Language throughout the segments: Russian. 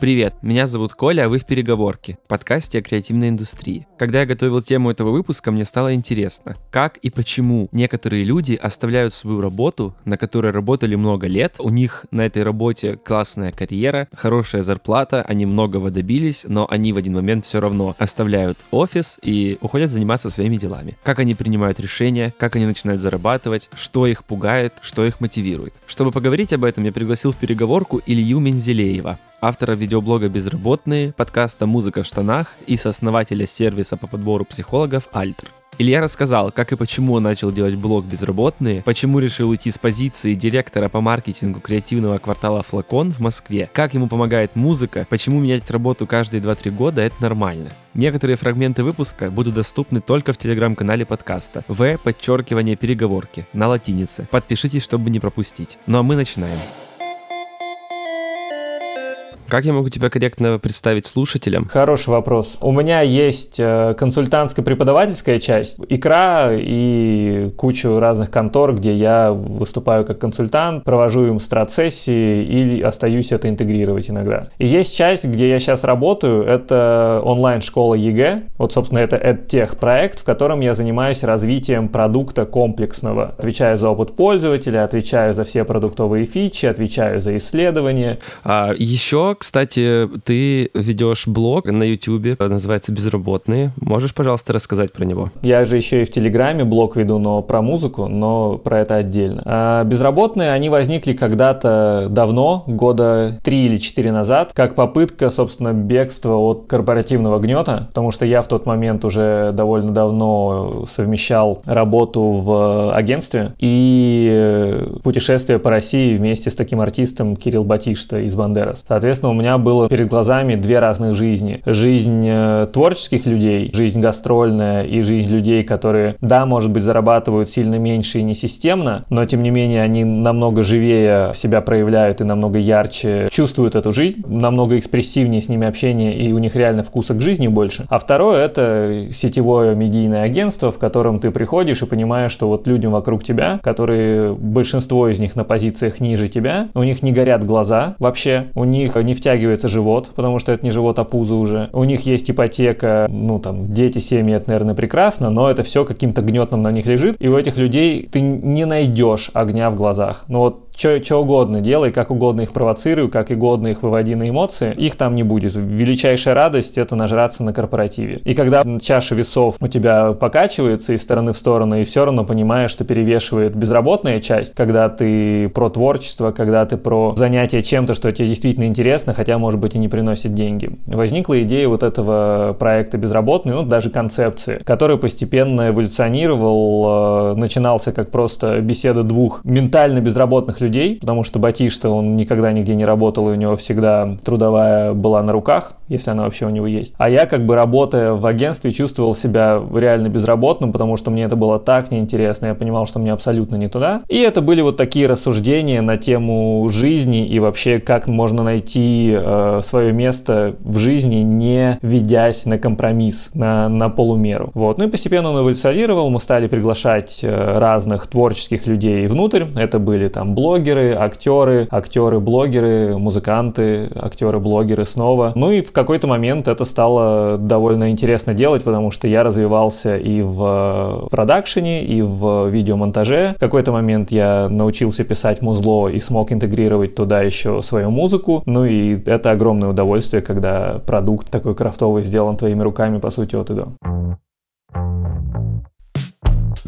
Привет, меня зовут Коля, а вы в «Переговорке», подкасте о креативной индустрии. Когда я готовил тему этого выпуска, мне стало интересно, как и почему некоторые люди оставляют свою работу, на которой работали много лет, у них на этой работе классная карьера, хорошая зарплата, они многого добились, но они в один момент все равно оставляют офис и уходят заниматься своими делами. Как они принимают решения, как они начинают зарабатывать, что их пугает, что их мотивирует. Чтобы поговорить об этом, я пригласил в переговорку Илью Мензелеева, автора видеоблога «Безработные», подкаста «Музыка в штанах» и сооснователя сервиса по подбору психологов «Альтер». Илья рассказал, как и почему он начал делать блог «Безработные», почему решил уйти с позиции директора по маркетингу креативного квартала «Флакон» в Москве, как ему помогает музыка, почему менять работу каждые 2-3 года – это нормально. Некоторые фрагменты выпуска будут доступны только в телеграм-канале подкаста в подчеркивание переговорки на латинице. Подпишитесь, чтобы не пропустить. Ну а мы начинаем. Как я могу тебя корректно представить слушателям? Хороший вопрос. У меня есть э, консультантско-преподавательская часть, икра и кучу разных контор, где я выступаю как консультант, провожу им страт-сессии и остаюсь это интегрировать иногда. И есть часть, где я сейчас работаю, это онлайн-школа ЕГЭ. Вот, собственно, это EdTech проект, в котором я занимаюсь развитием продукта комплексного. Отвечаю за опыт пользователя, отвечаю за все продуктовые фичи, отвечаю за исследования. А еще кстати, ты ведешь блог на YouTube, называется «Безработные». Можешь, пожалуйста, рассказать про него? Я же еще и в Телеграме блог веду, но про музыку, но про это отдельно. А «Безработные», они возникли когда-то давно, года три или четыре назад, как попытка, собственно, бегства от корпоративного гнета, потому что я в тот момент уже довольно давно совмещал работу в агентстве и путешествие по России вместе с таким артистом Кирилл Батишта из Бандерас. Соответственно, у меня было перед глазами две разных жизни. Жизнь э, творческих людей, жизнь гастрольная и жизнь людей, которые, да, может быть, зарабатывают сильно меньше и не системно, но тем не менее они намного живее себя проявляют и намного ярче чувствуют эту жизнь, намного экспрессивнее с ними общение и у них реально вкуса к жизни больше. А второе это сетевое медийное агентство, в котором ты приходишь и понимаешь, что вот людям вокруг тебя, которые большинство из них на позициях ниже тебя, у них не горят глаза вообще, у них не втягивается живот, потому что это не живот, а пузо уже. У них есть ипотека, ну там, дети, семьи, это, наверное, прекрасно, но это все каким-то гнетом на них лежит, и у этих людей ты не найдешь огня в глазах. Но вот что угодно делай, как угодно их провоцируй, как угодно их выводи на эмоции, их там не будет. Величайшая радость – это нажраться на корпоративе. И когда чаша весов у тебя покачивается из стороны в сторону, и все равно понимаешь, что перевешивает безработная часть, когда ты про творчество, когда ты про занятие чем-то, что тебе действительно интересно, хотя, может быть, и не приносит деньги. Возникла идея вот этого проекта «Безработный», ну, даже концепции, который постепенно эволюционировал, э, начинался как просто беседа двух ментально безработных людей, людей, потому что Батишта, он никогда нигде не работал, и у него всегда трудовая была на руках, если она вообще у него есть. А я, как бы работая в агентстве, чувствовал себя реально безработным, потому что мне это было так неинтересно, я понимал, что мне абсолютно не туда. И это были вот такие рассуждения на тему жизни и вообще, как можно найти э, свое место в жизни, не ведясь на компромисс, на, на полумеру. Вот. Ну и постепенно он эволюционировал, мы стали приглашать э, разных творческих людей внутрь, это были там блоги, блогеры, актеры, актеры-блогеры, музыканты, актеры-блогеры снова. Ну и в какой-то момент это стало довольно интересно делать, потому что я развивался и в продакшене, и в видеомонтаже. В какой-то момент я научился писать музло и смог интегрировать туда еще свою музыку. Ну и это огромное удовольствие, когда продукт такой крафтовый сделан твоими руками, по сути, от и до.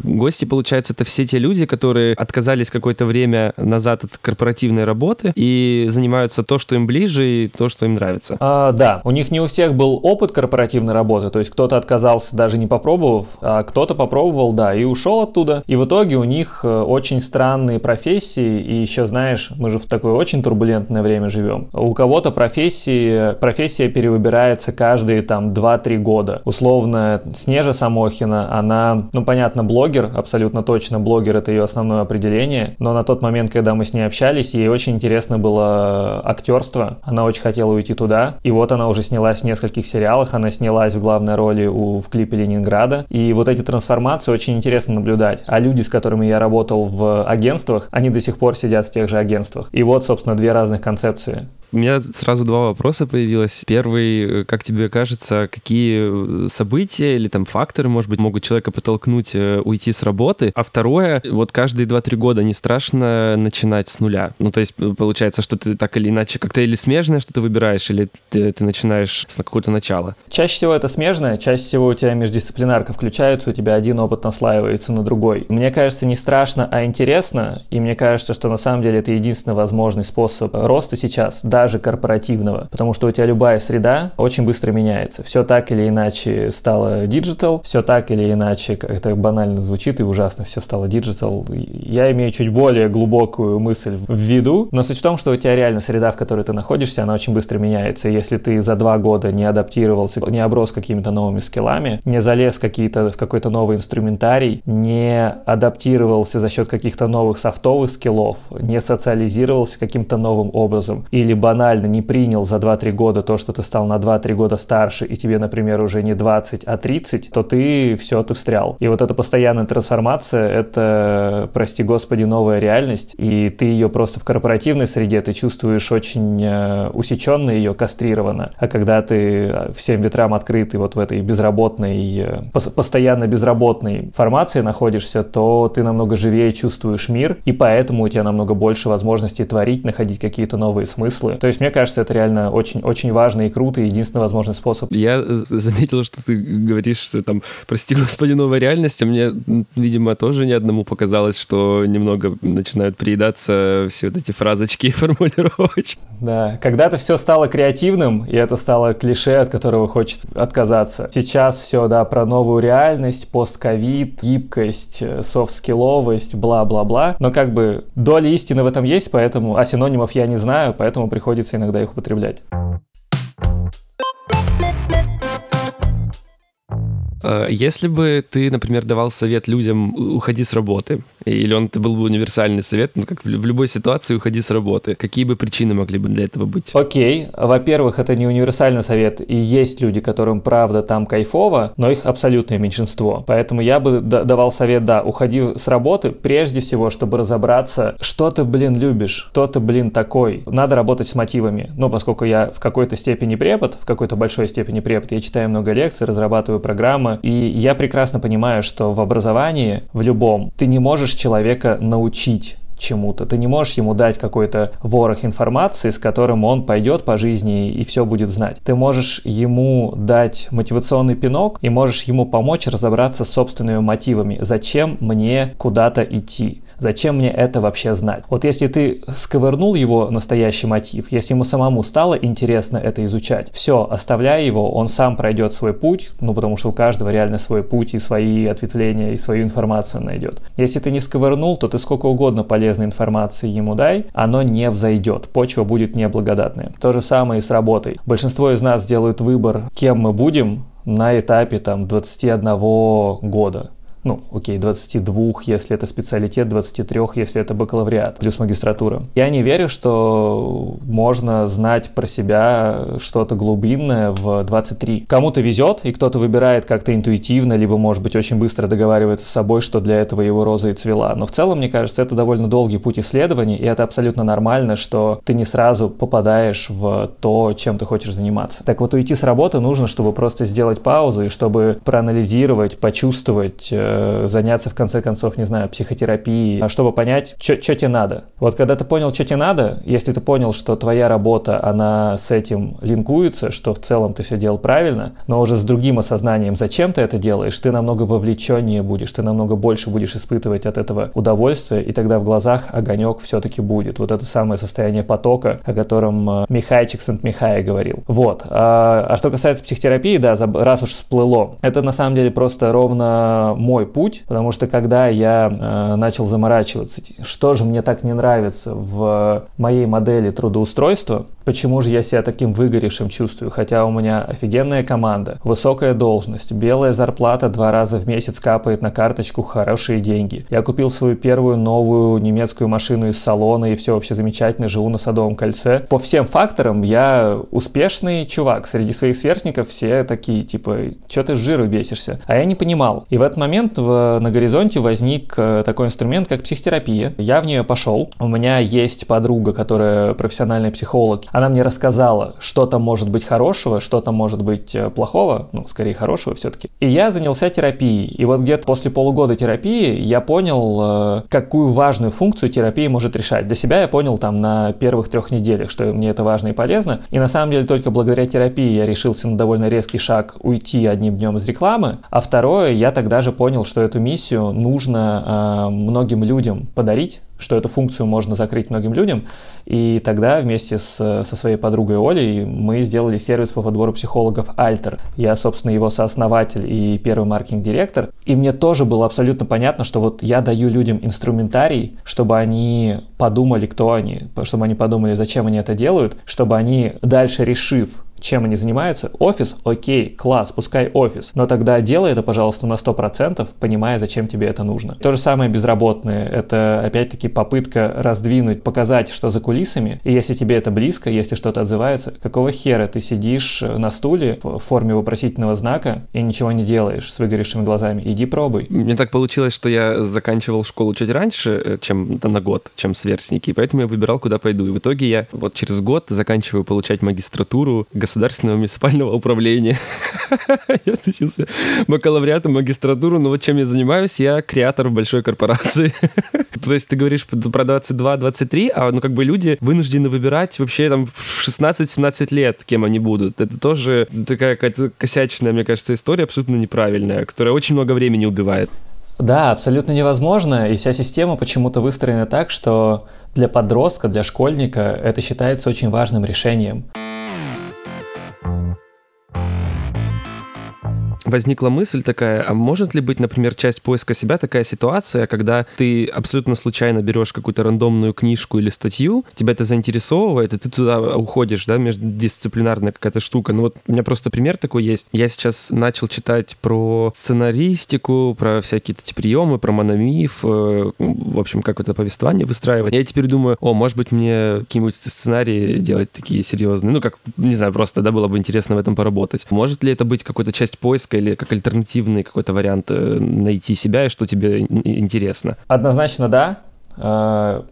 Гости, получается, это все те люди, которые отказались какое-то время назад от корпоративной работы и занимаются то, что им ближе и то, что им нравится. А, да, у них не у всех был опыт корпоративной работы, то есть кто-то отказался даже не попробовав, а кто-то попробовал, да, и ушел оттуда. И в итоге у них э, очень странные профессии, и еще, знаешь, мы же в такое очень турбулентное время живем. У кого-то профессии, профессия перевыбирается каждые там 2-3 года. Условно, Снежа Самохина, она, ну понятно, блогер, блогер, абсолютно точно блогер это ее основное определение, но на тот момент, когда мы с ней общались, ей очень интересно было актерство, она очень хотела уйти туда, и вот она уже снялась в нескольких сериалах, она снялась в главной роли у, в клипе Ленинграда, и вот эти трансформации очень интересно наблюдать, а люди, с которыми я работал в агентствах, они до сих пор сидят в тех же агентствах, и вот, собственно, две разных концепции. У меня сразу два вопроса появилось. Первый, как тебе кажется, какие события или там факторы, может быть, могут человека подтолкнуть э, уйти с работы? А второе, вот каждые 2-3 года не страшно начинать с нуля? Ну, то есть, получается, что ты так или иначе как-то или смежное что-то выбираешь, или ты, ты начинаешь с какого-то начала? Чаще всего это смежное, чаще всего у тебя междисциплинарка включается, у тебя один опыт наслаивается на другой. Мне кажется, не страшно, а интересно, и мне кажется, что на самом деле это единственный возможный способ роста сейчас, да, даже корпоративного, потому что у тебя любая среда очень быстро меняется. Все так или иначе стало диджитал, все так или иначе, как это банально звучит и ужасно, все стало digital. Я имею чуть более глубокую мысль в виду, но суть в том, что у тебя реально среда, в которой ты находишься, она очень быстро меняется. Если ты за два года не адаптировался, не оброс какими-то новыми скиллами, не залез какие-то, в какой-то новый инструментарий, не адаптировался за счет каких-то новых софтовых скиллов, не социализировался каким-то новым образом или банально не принял за 2-3 года то, что ты стал на 2-3 года старше, и тебе, например, уже не 20, а 30, то ты все, ты встрял. И вот эта постоянная трансформация, это, прости господи, новая реальность, и ты ее просто в корпоративной среде, ты чувствуешь очень э, усеченно ее, кастрированно. А когда ты э, всем ветрам открытый вот в этой безработной, э, постоянно безработной формации находишься, то ты намного живее чувствуешь мир, и поэтому у тебя намного больше возможностей творить, находить какие-то новые смыслы. То есть, мне кажется, это реально очень-очень важно и круто, и единственный возможный способ. Я заметил, что ты говоришь, что там, прости господи, новая реальность, а мне, видимо, тоже ни одному показалось, что немного начинают приедаться все вот эти фразочки и формулировочки. Да, когда-то все стало креативным, и это стало клише, от которого хочется отказаться. Сейчас все, да, про новую реальность, постковид, гибкость, софт-скилловость, бла-бла-бла. Но как бы доля истины в этом есть, поэтому, а синонимов я не знаю, поэтому приходится иногда их употреблять. Если бы ты, например, давал совет людям «уходи с работы», или он это был бы универсальный совет, ну, как в любой ситуации «уходи с работы», какие бы причины могли бы для этого быть? Окей, во-первых, это не универсальный совет, и есть люди, которым правда там кайфово, но их абсолютное меньшинство. Поэтому я бы давал совет, да, уходи с работы прежде всего, чтобы разобраться, что ты, блин, любишь, кто ты, блин, такой. Надо работать с мотивами. Ну, поскольку я в какой-то степени препод, в какой-то большой степени препод, я читаю много лекций, разрабатываю программы, и я прекрасно понимаю, что в образовании, в любом, ты не можешь человека научить чему-то. Ты не можешь ему дать какой-то ворох информации, с которым он пойдет по жизни и все будет знать. Ты можешь ему дать мотивационный пинок и можешь ему помочь разобраться с собственными мотивами. Зачем мне куда-то идти? Зачем мне это вообще знать? Вот если ты сковырнул его настоящий мотив, если ему самому стало интересно это изучать, все, оставляй его, он сам пройдет свой путь, ну потому что у каждого реально свой путь и свои ответвления, и свою информацию найдет. Если ты не сковырнул, то ты сколько угодно полезной информации ему дай, оно не взойдет, почва будет неблагодатная. То же самое и с работой. Большинство из нас делают выбор, кем мы будем, на этапе там 21 года ну, окей, 22, если это специалитет, 23, если это бакалавриат, плюс магистратура. Я не верю, что можно знать про себя что-то глубинное в 23. Кому-то везет, и кто-то выбирает как-то интуитивно, либо, может быть, очень быстро договаривается с собой, что для этого его роза и цвела. Но в целом, мне кажется, это довольно долгий путь исследований, и это абсолютно нормально, что ты не сразу попадаешь в то, чем ты хочешь заниматься. Так вот, уйти с работы нужно, чтобы просто сделать паузу и чтобы проанализировать, почувствовать, э, заняться, в конце концов, не знаю, психотерапией, а чтобы понять, что тебе надо. Вот когда ты понял, что тебе надо, если ты понял, что твоя работа, она с этим линкуется, что в целом ты все делал правильно, но уже с другим осознанием, зачем ты это делаешь, ты намного вовлеченнее будешь, ты намного больше будешь испытывать от этого удовольствия, и тогда в глазах огонек все-таки будет. Вот это самое состояние потока, о котором э, Михайчик Сент-Михай говорил. Вот. А, а что касается психотерапии, да, раз уж всплыло, это на самом деле просто ровно мой мой путь, потому что когда я э, начал заморачиваться, что же мне так не нравится в моей модели трудоустройства, Почему же я себя таким выгоревшим чувствую, хотя у меня офигенная команда, высокая должность, белая зарплата два раза в месяц капает на карточку, хорошие деньги. Я купил свою первую новую немецкую машину из салона и все вообще замечательно, живу на Садовом кольце. По всем факторам я успешный чувак. Среди своих сверстников все такие, типа, что ты с жиру бесишься? А я не понимал. И в этот момент в, на горизонте возник э, такой инструмент, как психотерапия. Я в нее пошел. У меня есть подруга, которая профессиональный психолог. Она мне рассказала, что там может быть хорошего, что там может быть э, плохого, ну, скорее хорошего все-таки. И я занялся терапией. И вот где-то после полугода терапии я понял, э, какую важную функцию терапия может решать. Для себя я понял там на первых трех неделях, что мне это важно и полезно. И на самом деле только благодаря терапии я решился на довольно резкий шаг уйти одним днем из рекламы. А второе, я тогда же понял, что эту миссию нужно э, многим людям подарить, что эту функцию можно закрыть многим людям. И тогда вместе с, со своей подругой Олей мы сделали сервис по подбору психологов Alter. Я, собственно, его сооснователь и первый маркетинг-директор. И мне тоже было абсолютно понятно, что вот я даю людям инструментарий, чтобы они подумали, кто они, чтобы они подумали, зачем они это делают, чтобы они дальше решив, чем они занимаются. Офис, окей, класс, пускай офис. Но тогда делай это, пожалуйста, на 100%, понимая, зачем тебе это нужно. То же самое безработные. Это, опять-таки, попытка раздвинуть, показать, что за кулисами. И если тебе это близко, если что-то отзывается, какого хера ты сидишь на стуле в форме вопросительного знака и ничего не делаешь с выгоревшими глазами? Иди пробуй. Мне так получилось, что я заканчивал школу чуть раньше, э, чем на год, чем сверстники, поэтому я выбирал, куда пойду. И в итоге я вот через год заканчиваю получать магистратуру государственного муниципального управления. Я отучился бакалавриат и магистратуру, но вот чем я занимаюсь, я креатор в большой корпорации. То есть ты говоришь про 22-23, а ну как бы люди вынуждены выбирать вообще там в 16-17 лет, кем они будут. Это тоже такая какая-то косячная, мне кажется, история, абсолютно неправильная, которая очень много времени убивает. Да, абсолютно невозможно, и вся система почему-то выстроена так, что для подростка, для школьника это считается очень важным решением. Возникла мысль такая, а может ли быть, например, часть поиска себя такая ситуация, когда ты абсолютно случайно берешь какую-то рандомную книжку или статью, тебя это заинтересовывает, и ты туда уходишь, да, междисциплинарная какая-то штука. Ну вот у меня просто пример такой есть. Я сейчас начал читать про сценаристику, про всякие эти приемы, про мономиф, э, в общем, как это повествование выстраивать. Я теперь думаю, о, может быть, мне какие-нибудь сценарии делать такие серьезные. Ну, как, не знаю, просто, да, было бы интересно в этом поработать. Может ли это быть какой-то часть поиска или как альтернативный какой-то вариант э, найти себя и что тебе интересно? Однозначно да. Э,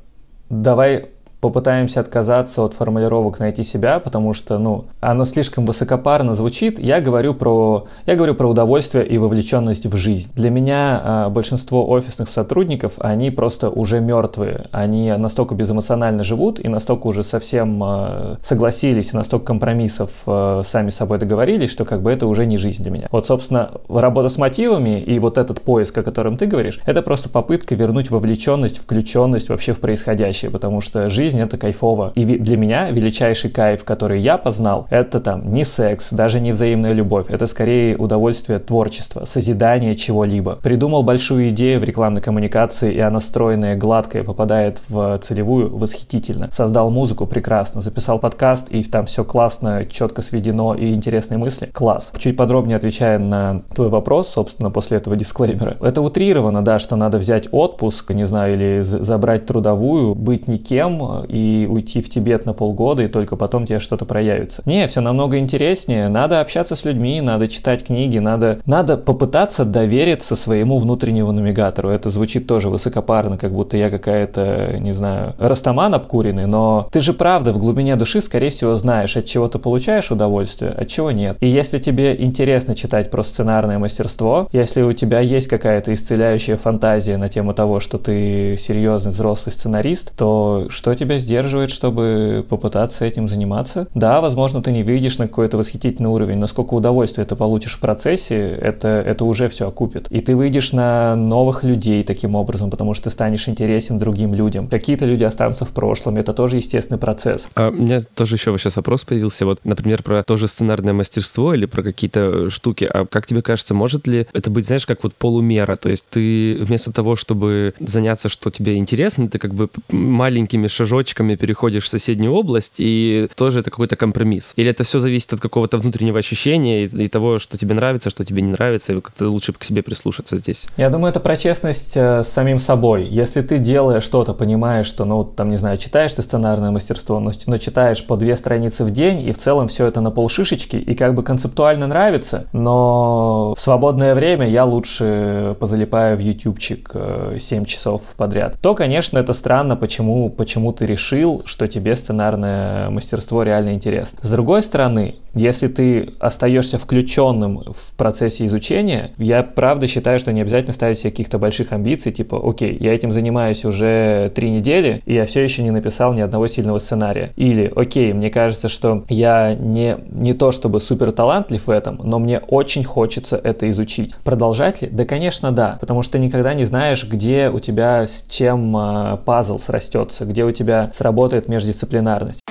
давай попытаемся отказаться от формулировок «найти себя», потому что, ну, оно слишком высокопарно звучит. Я говорю про, я говорю про удовольствие и вовлеченность в жизнь. Для меня э, большинство офисных сотрудников, они просто уже мертвые. Они настолько безэмоционально живут и настолько уже совсем э, согласились, настолько компромиссов э, сами с собой договорились, что как бы это уже не жизнь для меня. Вот, собственно, работа с мотивами и вот этот поиск, о котором ты говоришь, это просто попытка вернуть вовлеченность, включенность вообще в происходящее, потому что жизнь жизнь это кайфово. И для меня величайший кайф, который я познал, это там не секс, даже не взаимная любовь, это скорее удовольствие творчества, созидание чего-либо. Придумал большую идею в рекламной коммуникации, и она стройная, гладкая, попадает в целевую восхитительно. Создал музыку прекрасно, записал подкаст, и там все классно, четко сведено и интересные мысли. Класс. Чуть подробнее отвечая на твой вопрос, собственно, после этого дисклеймера. Это утрировано, да, что надо взять отпуск, не знаю, или забрать трудовую, быть никем, и уйти в Тибет на полгода, и только потом тебе что-то проявится. Не, все намного интереснее. Надо общаться с людьми, надо читать книги, надо, надо попытаться довериться своему внутреннему навигатору. Это звучит тоже высокопарно, как будто я какая-то, не знаю, растаман обкуренный, но ты же правда в глубине души, скорее всего, знаешь, от чего ты получаешь удовольствие, от чего нет. И если тебе интересно читать про сценарное мастерство, если у тебя есть какая-то исцеляющая фантазия на тему того, что ты серьезный взрослый сценарист, то что тебе тебя сдерживает, чтобы попытаться этим заниматься. Да, возможно, ты не видишь на какой-то восхитительный уровень, насколько удовольствия ты получишь в процессе, это, это уже все окупит. И ты выйдешь на новых людей таким образом, потому что ты станешь интересен другим людям. Какие-то люди останутся в прошлом, это тоже естественный процесс. А у меня тоже еще сейчас вопрос появился, вот, например, про тоже сценарное мастерство или про какие-то штуки. А как тебе кажется, может ли это быть, знаешь, как вот полумера? То есть ты вместо того, чтобы заняться, что тебе интересно, ты как бы маленькими шажочками кусочками переходишь в соседнюю область, и тоже это какой-то компромисс? Или это все зависит от какого-то внутреннего ощущения и, и того, что тебе нравится, что тебе не нравится, и как-то лучше к себе прислушаться здесь? Я думаю, это про честность э, с самим собой. Если ты делаешь что-то, понимаешь, что, ну, там, не знаю, читаешь ты сценарное мастерство, но, но читаешь по две страницы в день, и в целом все это на полшишечки, и как бы концептуально нравится, но в свободное время я лучше позалипаю в ютубчик 7 э, часов подряд, то, конечно, это странно, почему, почему ты решил, что тебе сценарное мастерство реально интересно. С другой стороны, если ты остаешься включенным в процессе изучения, я правда считаю, что не обязательно ставить себе каких-то больших амбиций, типа, окей, я этим занимаюсь уже три недели, и я все еще не написал ни одного сильного сценария. Или, окей, мне кажется, что я не, не то чтобы супер талантлив в этом, но мне очень хочется это изучить. Продолжать ли? Да, конечно, да, потому что ты никогда не знаешь, где у тебя с чем э, пазл срастется, где у тебя сработает междисциплинарность.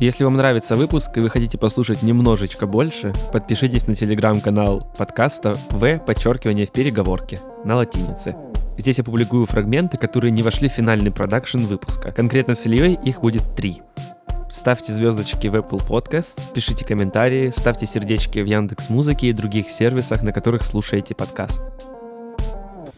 Если вам нравится выпуск и вы хотите послушать немножечко больше, подпишитесь на телеграм-канал подкаста В подчеркивание в переговорке на латинице. Здесь я публикую фрагменты, которые не вошли в финальный продакшн выпуска. Конкретно с Ильей их будет три. Ставьте звездочки в Apple Podcasts, пишите комментарии, ставьте сердечки в Яндекс Музыке и других сервисах, на которых слушаете подкаст.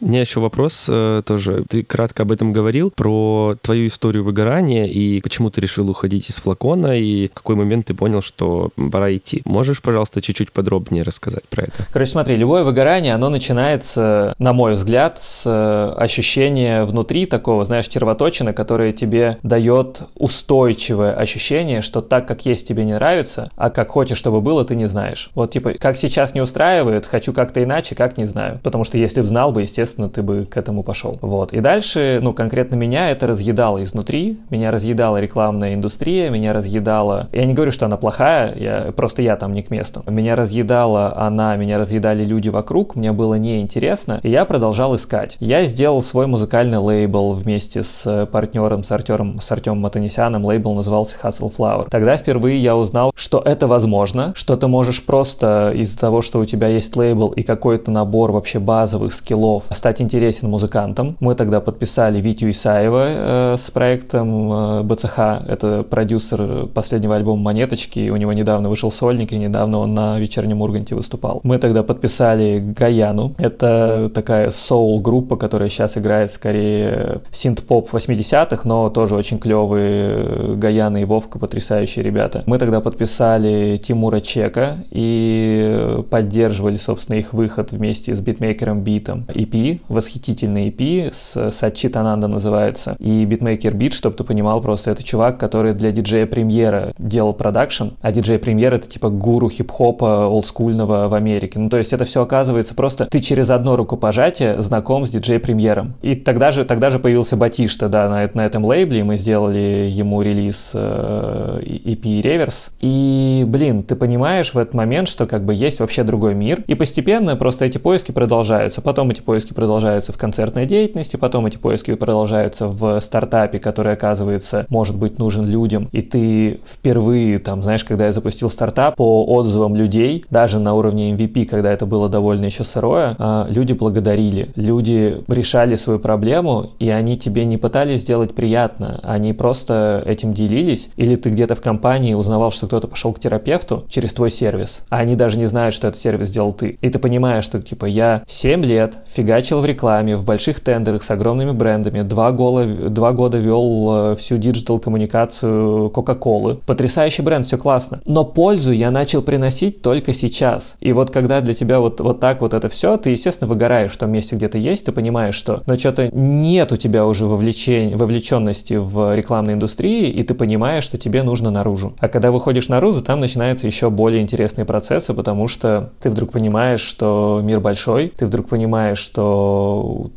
У меня еще вопрос э, тоже. Ты кратко об этом говорил, про твою историю выгорания и почему ты решил уходить из флакона, и в какой момент ты понял, что пора идти. Можешь, пожалуйста, чуть-чуть подробнее рассказать про это? Короче, смотри, любое выгорание, оно начинается, на мой взгляд, с э, ощущения внутри такого, знаешь, червоточины, которое тебе дает устойчивое ощущение, что так, как есть, тебе не нравится, а как хочешь, чтобы было, ты не знаешь. Вот типа, как сейчас не устраивает, хочу как-то иначе, как не знаю. Потому что если бы знал бы, естественно, естественно, ты бы к этому пошел. Вот. И дальше, ну, конкретно меня это разъедало изнутри, меня разъедала рекламная индустрия, меня разъедала... Я не говорю, что она плохая, я... просто я там не к месту. Меня разъедала она, меня разъедали люди вокруг, мне было неинтересно, и я продолжал искать. Я сделал свой музыкальный лейбл вместе с партнером, с Артемом, с Артемом Матанисяном, лейбл назывался Hustle Flower. Тогда впервые я узнал, что это возможно, что ты можешь просто из-за того, что у тебя есть лейбл и какой-то набор вообще базовых скиллов, стать интересен музыкантам. Мы тогда подписали Витю Исаева э, с проектом э, БЦХ. Это продюсер последнего альбома «Монеточки». У него недавно вышел сольник, и недавно он на вечернем Урганте выступал. Мы тогда подписали Гаяну. Это такая соул-группа, которая сейчас играет скорее синт-поп 80-х, но тоже очень клевые Гаяна и Вовка, потрясающие ребята. Мы тогда подписали Тимура Чека и поддерживали, собственно, их выход вместе с битмейкером Битом. EP восхитительный EP, с Сачи Тананда называется, и битмейкер бит, чтобы ты понимал, просто это чувак, который для диджея премьера делал продакшн, а DJ Premier это типа гуру хип-хопа олдскульного в Америке. Ну, то есть это все оказывается просто ты через одно рукопожатие знаком с DJ Premier'ом. И тогда же, тогда же появился Батишта, да, на, на этом лейбле, мы сделали ему релиз э, EP Реверс. И, блин, ты понимаешь в этот момент, что как бы есть вообще другой мир, и постепенно просто эти поиски продолжаются. Потом эти поиски продолжаются в концертной деятельности, потом эти поиски продолжаются в стартапе, который, оказывается, может быть нужен людям, и ты впервые, там, знаешь, когда я запустил стартап, по отзывам людей, даже на уровне MVP, когда это было довольно еще сырое, а, люди благодарили, люди решали свою проблему, и они тебе не пытались сделать приятно, они просто этим делились, или ты где-то в компании узнавал, что кто-то пошел к терапевту через твой сервис, а они даже не знают, что этот сервис сделал ты, и ты понимаешь, что, типа, я 7 лет фигачил начал в рекламе, в больших тендерах с огромными брендами, два, года, два года вел э, всю диджитал-коммуникацию Кока-Колы. Потрясающий бренд, все классно. Но пользу я начал приносить только сейчас. И вот когда для тебя вот, вот так вот это все, ты, естественно, выгораешь в том месте, где ты есть, ты понимаешь, что но что-то нет у тебя уже вовлечен... вовлеченности в рекламной индустрии, и ты понимаешь, что тебе нужно наружу. А когда выходишь наружу, там начинаются еще более интересные процессы, потому что ты вдруг понимаешь, что мир большой, ты вдруг понимаешь, что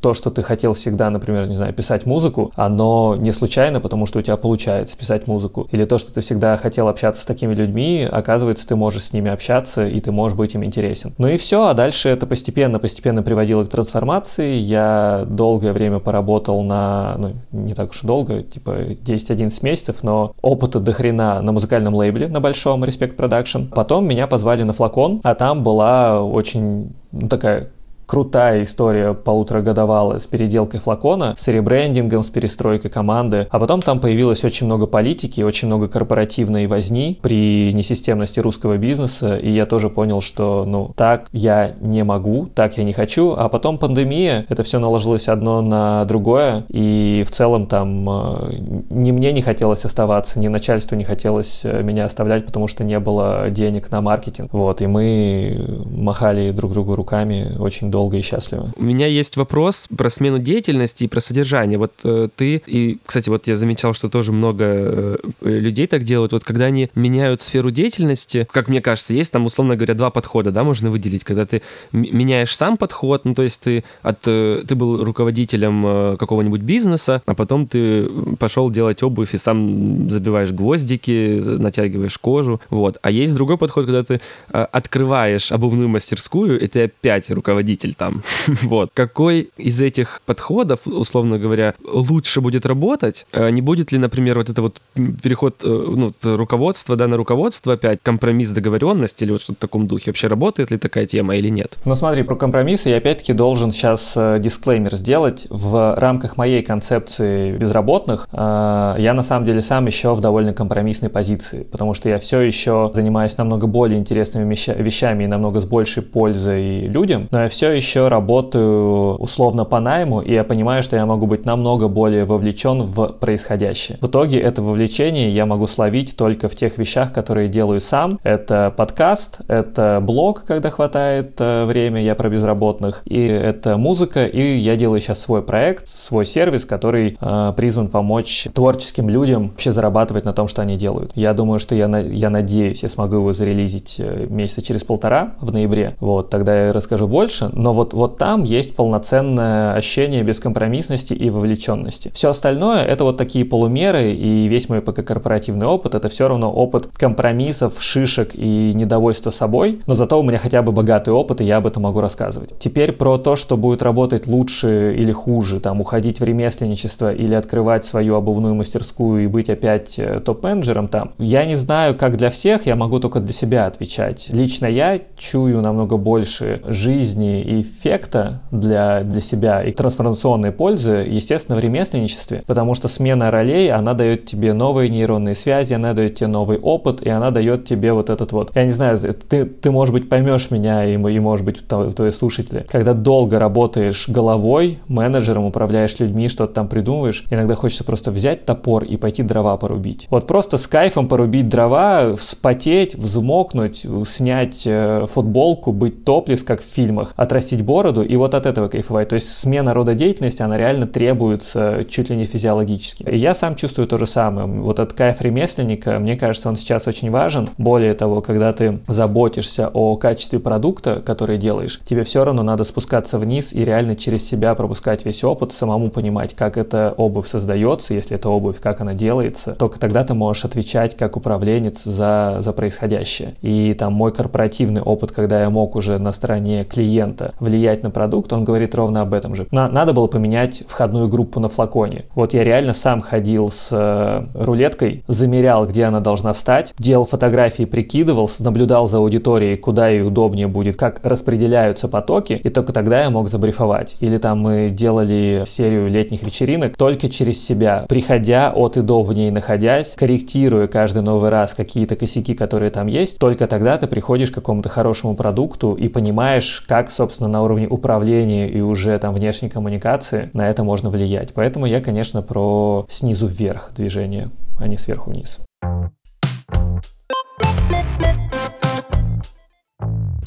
то, что ты хотел всегда, например, не знаю, писать музыку, оно не случайно, потому что у тебя получается писать музыку. Или то, что ты всегда хотел общаться с такими людьми, оказывается, ты можешь с ними общаться, и ты можешь быть им интересен. Ну и все, а дальше это постепенно-постепенно приводило к трансформации. Я долгое время поработал на, ну, не так уж и долго, типа 10-11 месяцев, но опыта до хрена на музыкальном лейбле, на большом Respect Production. Потом меня позвали на флакон, а там была очень ну, такая крутая история полуторагодовалая с переделкой флакона, с ребрендингом, с перестройкой команды, а потом там появилось очень много политики, очень много корпоративной возни при несистемности русского бизнеса, и я тоже понял, что, ну, так я не могу, так я не хочу, а потом пандемия, это все наложилось одно на другое, и в целом там э, ни мне не хотелось оставаться, ни начальству не хотелось э, меня оставлять, потому что не было денег на маркетинг, вот, и мы махали друг другу руками очень долго и счастливо. У меня есть вопрос про смену деятельности и про содержание. Вот э, ты, и, кстати, вот я замечал, что тоже много э, людей так делают, вот когда они меняют сферу деятельности, как мне кажется, есть там, условно говоря, два подхода, да, можно выделить, когда ты меняешь сам подход, ну, то есть ты, от, э, ты был руководителем э, какого-нибудь бизнеса, а потом ты пошел делать обувь и сам забиваешь гвоздики, натягиваешь кожу, вот. А есть другой подход, когда ты э, открываешь обувную мастерскую, и ты опять руководитель там, вот. Какой из этих подходов, условно говоря, лучше будет работать? Не будет ли, например, вот это вот переход ну, руководства, да, на руководство опять, компромисс, договоренность или вот что-то в таком духе? Вообще работает ли такая тема или нет? Ну смотри, про компромиссы я опять-таки должен сейчас э, дисклеймер сделать. В рамках моей концепции безработных э, я на самом деле сам еще в довольно компромиссной позиции, потому что я все еще занимаюсь намного более интересными вещами и намного с большей пользой людям, но я все еще работаю условно по найму, и я понимаю, что я могу быть намного более вовлечен в происходящее. В итоге это вовлечение я могу словить только в тех вещах, которые делаю сам. Это подкаст, это блог, когда хватает э, время, я про безработных, и это музыка, и я делаю сейчас свой проект, свой сервис, который э, призван помочь творческим людям вообще зарабатывать на том, что они делают. Я думаю, что я, на, я надеюсь, я смогу его зарелизить э, месяца через полтора в ноябре, вот, тогда я расскажу больше, но вот, вот там есть полноценное ощущение бескомпромиссности и вовлеченности. Все остальное это вот такие полумеры, и весь мой пока корпоративный опыт, это все равно опыт компромиссов, шишек и недовольства собой, но зато у меня хотя бы богатый опыт, и я об этом могу рассказывать. Теперь про то, что будет работать лучше или хуже, там, уходить в ремесленничество или открывать свою обувную мастерскую и быть опять э, топ-менеджером там. Я не знаю, как для всех, я могу только для себя отвечать. Лично я чую намного больше жизни эффекта для, для себя и трансформационной пользы, естественно, в ремесленничестве, потому что смена ролей, она дает тебе новые нейронные связи, она дает тебе новый опыт, и она дает тебе вот этот вот, я не знаю, ты, ты может быть, поймешь меня и, и может быть, твои слушатели, когда долго работаешь головой, менеджером, управляешь людьми, что-то там придумываешь, иногда хочется просто взять топор и пойти дрова порубить. Вот просто с кайфом порубить дрова, вспотеть, взмокнуть, снять э, футболку, быть топлис, как в фильмах, отрастить бороду и вот от этого кайфовать. То есть смена рода деятельности, она реально требуется чуть ли не физиологически. И я сам чувствую то же самое. Вот этот кайф ремесленника, мне кажется, он сейчас очень важен. Более того, когда ты заботишься о качестве продукта, который делаешь, тебе все равно надо спускаться вниз и реально через себя пропускать весь опыт, самому понимать, как эта обувь создается, если это обувь, как она делается. Только тогда ты можешь отвечать как управленец за, за происходящее. И там мой корпоративный опыт, когда я мог уже на стороне клиента влиять на продукт, он говорит ровно об этом же. На, надо было поменять входную группу на флаконе. Вот я реально сам ходил с э, рулеткой, замерял, где она должна встать, делал фотографии, прикидывал, наблюдал за аудиторией, куда ей удобнее будет, как распределяются потоки, и только тогда я мог забрифовать. Или там мы делали серию летних вечеринок только через себя, приходя от и до в ней находясь, корректируя каждый новый раз какие-то косяки, которые там есть, только тогда ты приходишь к какому-то хорошему продукту и понимаешь, как, собственно, на уровне управления и уже там внешней коммуникации на это можно влиять. Поэтому я, конечно, про снизу вверх движение, а не сверху вниз.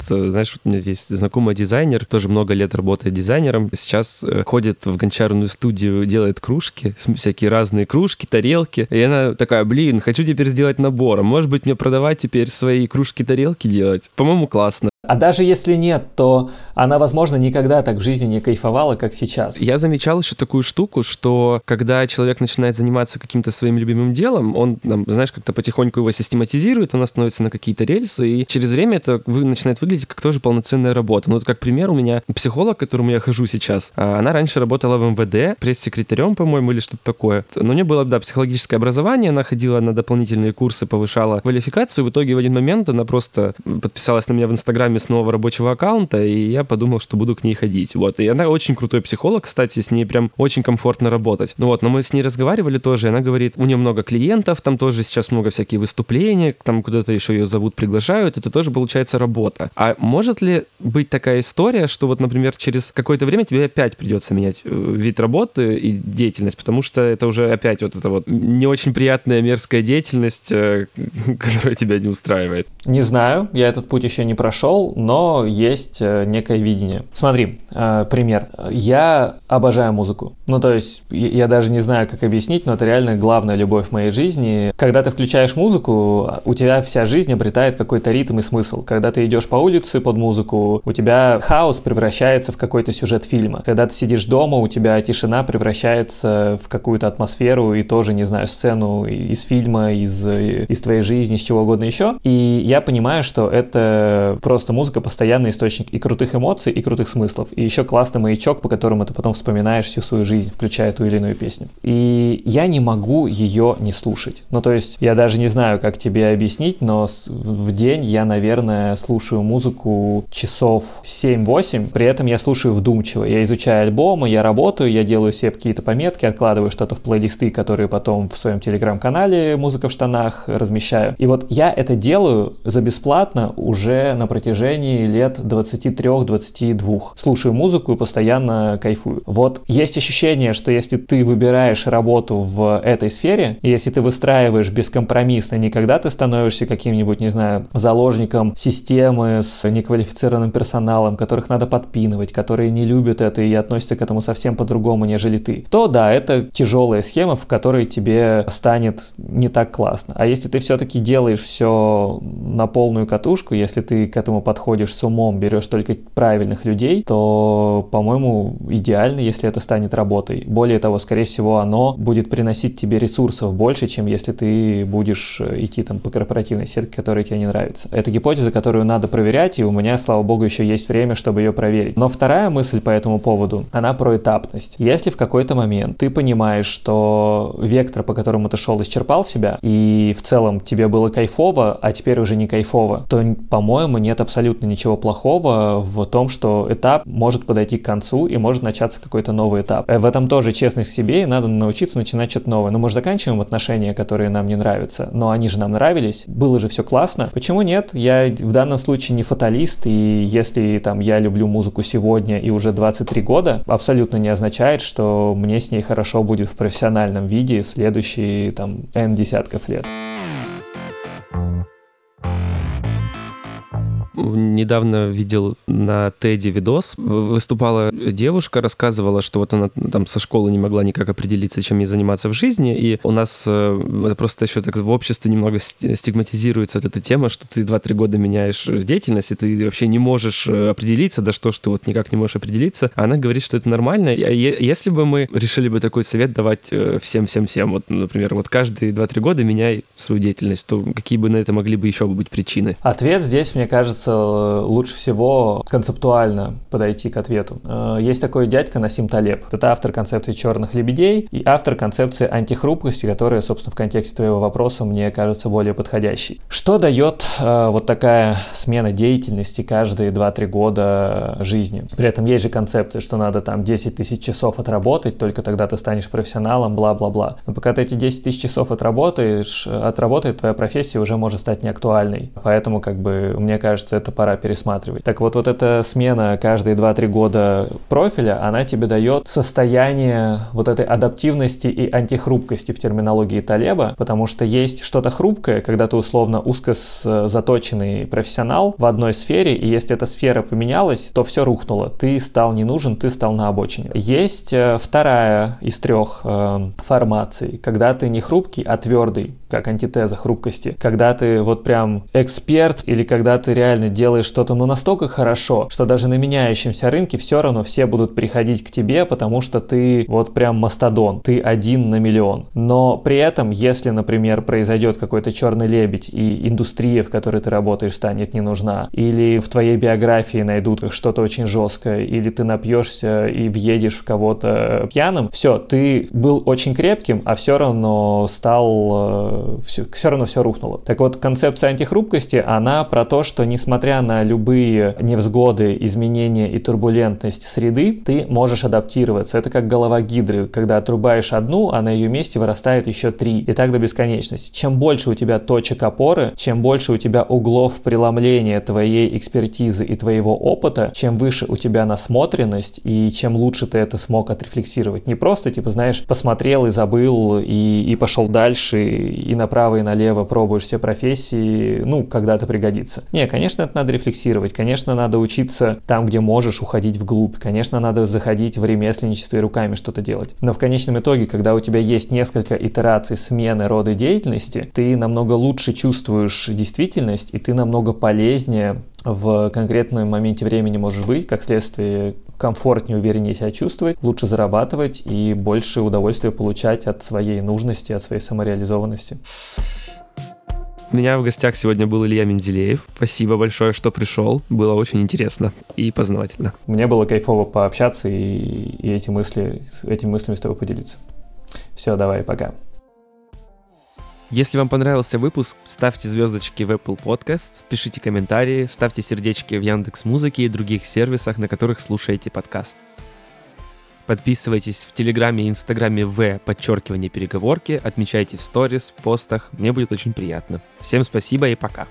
Знаешь, вот у меня есть знакомый дизайнер, тоже много лет работает дизайнером, сейчас э, ходит в гончарную студию, делает кружки, всякие разные кружки, тарелки, и она такая, блин, хочу теперь сделать набор, а может быть мне продавать теперь свои кружки-тарелки делать? По-моему, классно. А даже если нет, то она, возможно, никогда так в жизни не кайфовала, как сейчас. Я замечал еще такую штуку, что когда человек начинает заниматься каким-то своим любимым делом, он, там, знаешь, как-то потихоньку его систематизирует, он становится на какие-то рельсы, и через время это начинает выглядеть как тоже полноценная работа. Ну, вот как пример, у меня психолог, к которому я хожу сейчас, а, она раньше работала в МВД, пресс-секретарем, по-моему, или что-то такое. Но у нее было, да, психологическое образование, она ходила на дополнительные курсы, повышала квалификацию, в итоге в один момент она просто подписалась на меня в Инстаграме маме с рабочего аккаунта, и я подумал, что буду к ней ходить. Вот. И она очень крутой психолог, кстати, с ней прям очень комфортно работать. Ну вот, но мы с ней разговаривали тоже, и она говорит, у нее много клиентов, там тоже сейчас много всяких выступлений, там куда-то еще ее зовут, приглашают, это тоже получается работа. А может ли быть такая история, что вот, например, через какое-то время тебе опять придется менять э, вид работы и деятельность, потому что это уже опять вот эта вот не очень приятная мерзкая деятельность, э, которая тебя не устраивает? Не знаю, я этот путь еще не прошел, но есть э, некое видение. Смотри, пример. Я обожаю музыку. Ну, то есть, я даже не знаю, как объяснить, но это реально главная любовь в моей жизни. Когда ты включаешь музыку, у тебя вся жизнь обретает какой-то ритм и смысл. Когда ты идешь по улице под музыку, у тебя хаос превращается в какой-то сюжет фильма. Когда ты сидишь дома, у тебя тишина превращается в какую-то атмосферу и тоже, не знаю, сцену из фильма, из, из твоей жизни, из чего угодно еще. И я понимаю, что это просто музыка постоянный источник и крутых эмоций, и крутых смыслов. И еще классный маячок, по которому ты потом вспоминаешь всю свою жизнь, включая ту или иную песню. И я не могу ее не слушать. Ну, то есть, я даже не знаю, как тебе объяснить, но в день я, наверное, слушаю музыку часов 7-8, при этом я слушаю вдумчиво. Я изучаю альбомы, я работаю, я делаю себе какие-то пометки, откладываю что-то в плейлисты, которые потом в своем телеграм-канале «Музыка в штанах» размещаю. И вот я это делаю за бесплатно уже на протяжении лет 23-22. Слушаю музыку и постоянно кайфую. Вот есть ощущение, что если ты выбираешь работу в этой сфере, если ты выстраиваешь бескомпромиссно, не когда ты становишься каким-нибудь, не знаю, заложником системы с неквалифицированным персоналом, которых надо подпинывать, которые не любят это и относятся к этому совсем по-другому, нежели ты, то да, это тяжелая схема, в которой тебе станет не так классно. А если ты все-таки делаешь все на полную катушку, если ты к этому подходишь с умом, берешь только правильных людей, то, по-моему, идеально, если это станет работой. Более того, скорее всего, оно будет приносить тебе ресурсов больше, чем если ты будешь идти там по корпоративной сетке, которая тебе не нравится. Это гипотеза, которую надо проверять, и у меня, слава богу, еще есть время, чтобы ее проверить. Но вторая мысль по этому поводу, она про этапность. Если в какой-то момент ты понимаешь, что вектор, по которому ты шел, исчерпал себя, и в целом тебе было кайфово, а теперь уже не кайфово, то, по-моему, нет абсолютно ничего плохого в том, что этап может подойти к концу и может начаться какой-то новый этап. Э, в этом тоже честность к себе, и надо научиться начинать что-то новое. Ну, мы же заканчиваем отношения, которые нам не нравятся, но они же нам нравились, было же все классно. Почему нет? Я в данном случае не фаталист, и если там я люблю музыку сегодня и уже 23 года, абсолютно не означает, что мне с ней хорошо будет в профессиональном виде следующие там N десятков лет. Недавно видел на Теди видос. Выступала девушка, рассказывала, что вот она там со школы не могла никак определиться, чем ей заниматься в жизни. И у нас э, это просто еще так в обществе немного стигматизируется вот эта тема, что ты 2-3 года меняешь деятельность, и ты вообще не можешь э, определиться, да что ж ты вот никак не можешь определиться. Она говорит, что это нормально. А если бы мы решили бы такой совет давать всем-всем-всем, э, вот, например, вот каждые 2-3 года меняй свою деятельность, то какие бы на это могли бы еще быть причины? Ответ здесь, мне кажется, лучше всего концептуально подойти к ответу. Э, есть такой дядька Насим Талеб. Это автор концепции черных лебедей и автор концепции антихрупкости, которая, собственно, в контексте твоего вопроса мне кажется более подходящей. Что дает э, вот такая смена деятельности каждые 2-3 года жизни? При этом есть же концепция, что надо там 10 тысяч часов отработать, только тогда ты станешь профессионалом, бла-бла-бла. Но пока ты эти 10 тысяч часов отработаешь, отработает, твоя профессия уже может стать неактуальной. Поэтому, как бы, мне кажется, это пора пересматривать. Так вот, вот эта смена каждые 2-3 года профиля, она тебе дает состояние вот этой адаптивности и антихрупкости в терминологии Талеба, потому что есть что-то хрупкое, когда ты условно узко заточенный профессионал в одной сфере, и если эта сфера поменялась, то все рухнуло. Ты стал не нужен, ты стал на обочине. Есть э, вторая из трех э, формаций, когда ты не хрупкий, а твердый, как антитеза хрупкости. Когда ты вот прям эксперт или когда ты реально делаешь что-то ну настолько хорошо, что даже на меняющемся рынке все равно все будут приходить к тебе, потому что ты вот прям мастодон, ты один на миллион. Но при этом, если, например, произойдет какой-то черный лебедь и индустрия, в которой ты работаешь, станет не нужна, или в твоей биографии найдут что-то очень жесткое, или ты напьешься и въедешь в кого-то пьяным, все, ты был очень крепким, а все равно стал, все, все равно все рухнуло. Так вот, концепция антихрупкости, она про то, что несмотря на любые невзгоды, изменения и турбулентность среды, ты можешь адаптироваться. Это как голова гидры, когда отрубаешь одну, а на ее месте вырастает еще три, и так до бесконечности. Чем больше у тебя точек опоры, чем больше у тебя углов преломления твоей экспертизы и твоего опыта, чем выше у тебя насмотренность и чем лучше ты это смог отрефлексировать. Не просто, типа, знаешь, посмотрел и забыл, и, и пошел дальше, и направо, и налево пробуешь все профессии, ну, когда-то пригодится. Не, конечно, это надо рефлексировать, конечно, надо учиться там, где можешь, уходить вглубь, конечно, надо заходить в ремесленничество и руками что-то делать. Но в конечном итоге, когда у тебя есть несколько итераций смены рода деятельности, ты намного лучше чувствуешь действительность, и ты намного полезнее в конкретном моменте времени можешь быть, как следствие комфортнее, увереннее себя чувствовать, лучше зарабатывать и больше удовольствия получать от своей нужности, от своей самореализованности. У меня в гостях сегодня был Илья Менделеев. Спасибо большое, что пришел. Было очень интересно и познавательно. Мне было кайфово пообщаться и, и эти мысли, этими мыслями с тобой поделиться. Все, давай, пока. Если вам понравился выпуск, ставьте звездочки в Apple Podcasts, пишите комментарии, ставьте сердечки в Яндекс Музыке и других сервисах, на которых слушаете подкаст. Подписывайтесь в Телеграме и Инстаграме в подчеркивание переговорки, отмечайте в сторис, постах, мне будет очень приятно. Всем спасибо и пока.